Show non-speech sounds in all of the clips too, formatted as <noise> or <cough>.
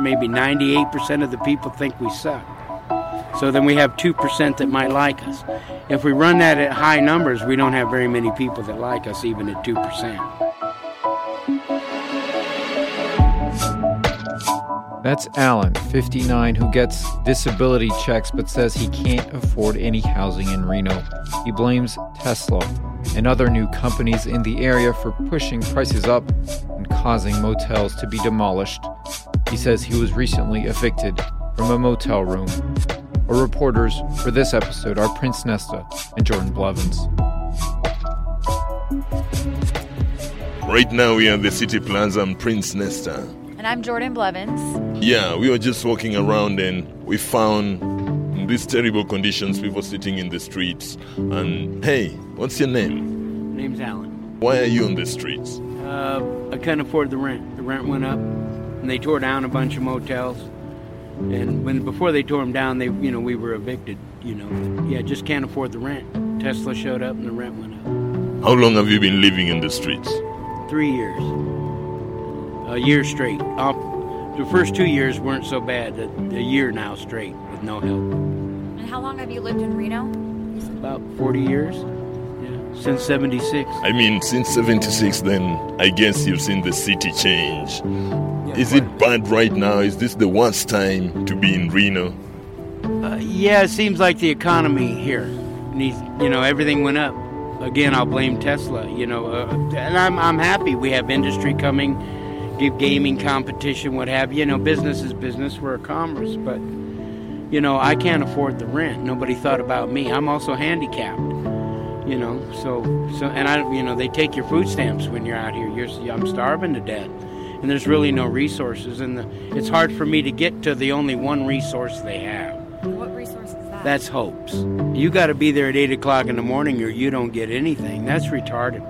maybe 98% of the people think we suck. So then we have 2% that might like us. If we run that at high numbers, we don't have very many people that like us, even at 2%. That's Alan, 59, who gets disability checks but says he can't afford any housing in Reno. He blames Tesla and other new companies in the area for pushing prices up and causing motels to be demolished. He says he was recently evicted from a motel room. Our reporters for this episode are Prince Nesta and Jordan Blevins. Right now, we are at the City Plaza and Prince Nesta. And I'm Jordan Blevins. Yeah, we were just walking around and we found these terrible conditions, people sitting in the streets. And hey, what's your name? Name's Alan. Why are you on the streets? Uh, I couldn't afford the rent. The rent went up, and they tore down a bunch of motels. And when before they tore them down, they you know we were evicted. You know, yeah, just can't afford the rent. Tesla showed up, and the rent went up. How long have you been living in the streets? Three years, a year straight. Uh, the first two years weren't so bad. A, a year now straight with no help. And how long have you lived in Reno? About 40 years. Yeah, since 76. I mean, since 76, then I guess you've seen the city change. Is it bad right now? Is this the worst time to be in Reno? Uh, yeah, it seems like the economy here needs, you know, everything went up. Again, I'll blame Tesla, you know, uh, and I'm, I'm happy we have industry coming, give gaming competition, what have you. You know, business is business, we're a commerce, but, you know, I can't afford the rent. Nobody thought about me. I'm also handicapped, you know, so, so, and I, you know, they take your food stamps when you're out here. You're, I'm starving to death. And there's really no resources, and the, it's hard for me to get to the only one resource they have. What resource is that? That's hopes. You got to be there at 8 o'clock in the morning or you don't get anything. That's retarded.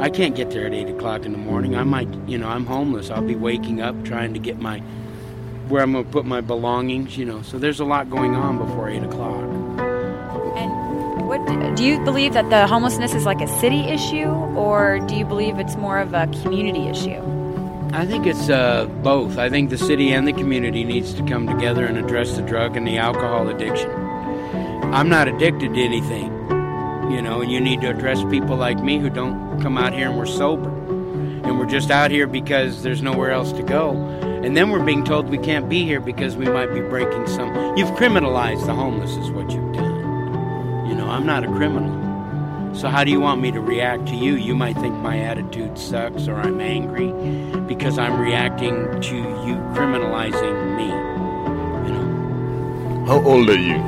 I can't get there at 8 o'clock in the morning. I might, you know, I'm homeless. I'll be waking up trying to get my, where I'm going to put my belongings, you know. So there's a lot going on before 8 o'clock. And what do you believe that the homelessness is like a city issue, or do you believe it's more of a community issue? I think it's uh, both. I think the city and the community needs to come together and address the drug and the alcohol addiction. I'm not addicted to anything, you know, and you need to address people like me who don't come out here and we're sober. And we're just out here because there's nowhere else to go. And then we're being told we can't be here because we might be breaking some. You've criminalized the homeless, is what you've done. You know, I'm not a criminal. So how do you want me to react to you? You might think my attitude sucks or I'm angry because I'm reacting to you criminalizing me. You know, How old are you?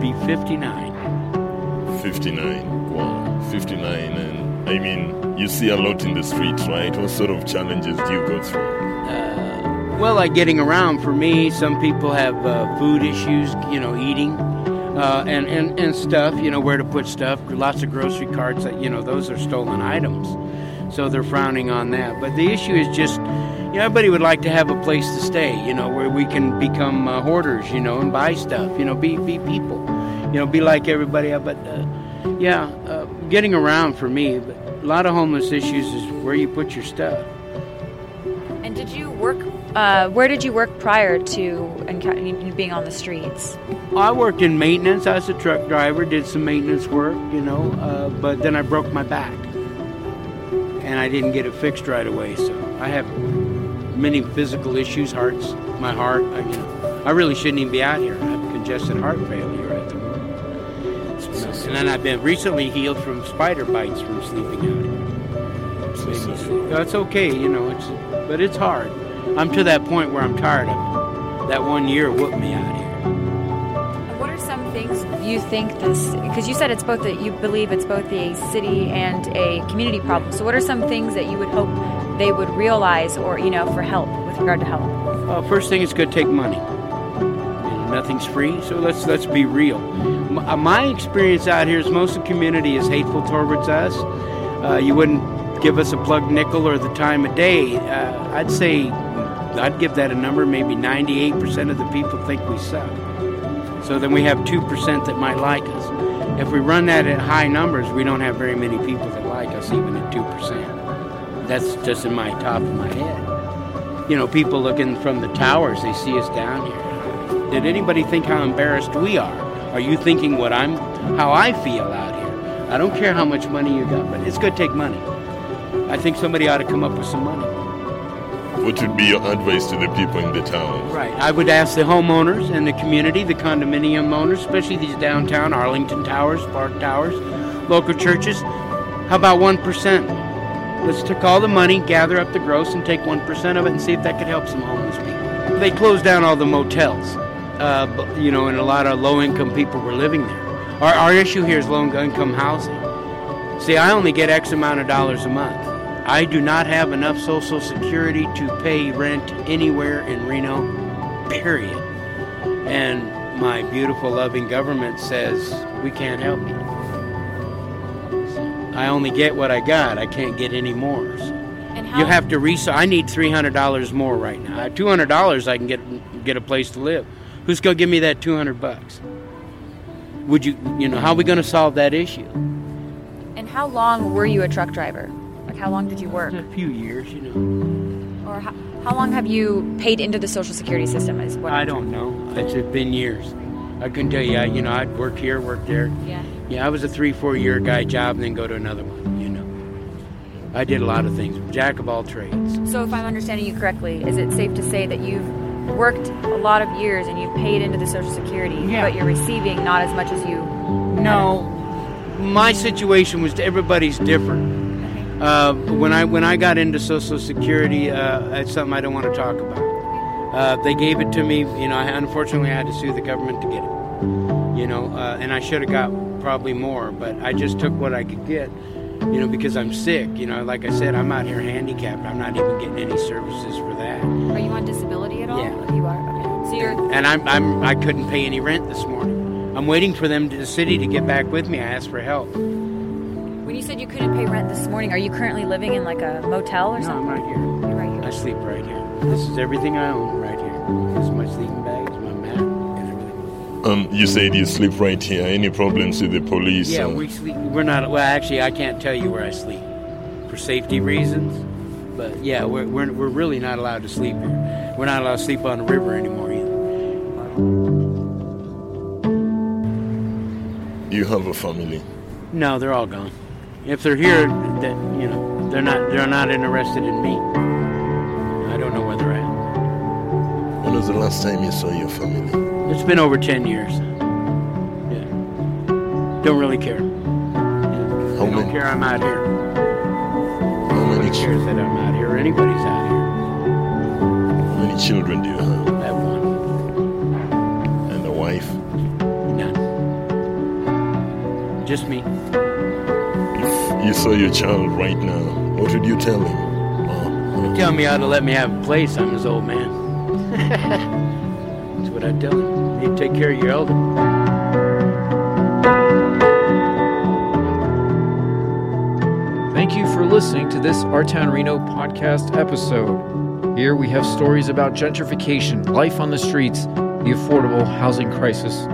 be 59. 59. Wow, 59. And I mean, you see a lot in the streets, right? What sort of challenges do you go through? Well, like getting around for me, some people have uh, food issues, you know, eating. Uh, and, and, and stuff, you know, where to put stuff. Lots of grocery carts, that, you know, those are stolen items. So they're frowning on that. But the issue is just, you know, everybody would like to have a place to stay, you know, where we can become uh, hoarders, you know, and buy stuff, you know, be, be people, you know, be like everybody else. But uh, yeah, uh, getting around for me, but a lot of homeless issues is where you put your stuff. And did you work? Uh, where did you work prior to enco- being on the streets? I worked in maintenance. I was a truck driver, did some maintenance work, you know, uh, but then I broke my back. And I didn't get it fixed right away. So I have many physical issues, hearts, my heart. I, you know, I really shouldn't even be out here. I have congested heart failure at the moment. And then I've been recently healed from spider bites from sleeping out here. That's okay, you know, it's, but it's hard. I'm to that point where I'm tired of it. That one year whooped me out here. What are some things you think this? Because you said it's both that you believe it's both a city and a community problem. So what are some things that you would hope they would realize, or you know, for help with regard to help? Uh, first thing, it's going to take money. Nothing's free, so let's let's be real. M- uh, my experience out here is most of the community is hateful towards us. Uh, you wouldn't give us a plug nickel or the time of day. Uh, I'd say I'd give that a number. Maybe 98% of the people think we suck. So then we have 2% that might like us. If we run that at high numbers, we don't have very many people that like us, even at 2%. That's just in my top of my head. you know, people looking from the towers, they see us down here. Did anybody think how embarrassed we are? Are you thinking what I'm, how I feel out here? I don't care how much money you got, but it's going to take money. I think somebody ought to come up with some money. What would be your advice to the people in the town? Right. I would ask the homeowners and the community, the condominium owners, especially these downtown Arlington Towers, Park Towers, local churches, how about 1%? Let's take all the money, gather up the gross, and take 1% of it and see if that could help some homeless people. They closed down all the motels, uh, you know, and a lot of low income people were living there. Our, our issue here is low income housing. See, I only get X amount of dollars a month. I do not have enough Social Security to pay rent anywhere in Reno, period. And my beautiful, loving government says we can't help you. I only get what I got. I can't get any more. So you have to reso. I need three hundred dollars more right now. At two hundred dollars, I can get get a place to live. Who's gonna give me that two hundred bucks? Would you? You know, how are we gonna solve that issue? And how long were you a truck driver? How long did you work? A few years, you know. Or how, how long have you paid into the Social Security system? Is what I don't know. It's been years. I couldn't tell you. I, you know, I'd work here, work there. Yeah. Yeah, I was a three, four year guy job, and then go to another one. You know, I did a lot of things. Jack of all trades. So, if I'm understanding you correctly, is it safe to say that you've worked a lot of years and you've paid into the Social Security, Yeah. but you're receiving not as much as you? No, my situation was to everybody's different. Uh, when I when I got into Social Security, uh, it's something I don't want to talk about. Uh, they gave it to me. You know, I, unfortunately, I had to sue the government to get it. You know, uh, and I should have got probably more, but I just took what I could get. You know, because I'm sick. You know, like I said, I'm out here handicapped. I'm not even getting any services for that. Are you on disability at all? Yeah. You are. Okay. So you're. And I'm, I'm I couldn't pay any rent this morning. I'm waiting for them, to, the city, to get back with me. I asked for help. When you said you couldn't pay rent this morning, are you currently living in like a motel or something? No, I'm right here. You're right I sleep right here. This is everything I own right here. This is my sleeping bag, it's my mat, and everything. Um, you said you sleep right here. Any problems with the police? Yeah, uh, we sleep. We're not. Well, actually, I can't tell you where I sleep for safety reasons. But yeah, we're, we're, we're really not allowed to sleep here. We're not allowed to sleep on the river anymore either. you have a family. No, they're all gone. If they're here, that you know, they're not. They're not interested in me. I don't know where they're at. When was the last time you saw your family? It's been over ten years. Yeah. Don't really care. How They don't many? care I'm out here. How many, Nobody cares that I'm out here anybody's out here. how many children do you have? I have one. And a wife? None. Just me. If you saw your child right now, what would you tell him? Oh, Tell me how to let me have a place. I'm his old man. <laughs> That's what I tell him. You take care of your elder. Thank you for listening to this Our Town Reno podcast episode. Here we have stories about gentrification, life on the streets, the affordable housing crisis.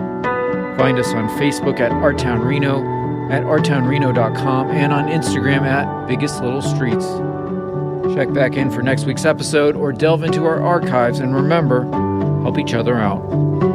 Find us on Facebook at Our Town Reno, at ourtownreno.com, and on Instagram at Biggest Little Streets. Check back in for next week's episode or delve into our archives and remember, help each other out.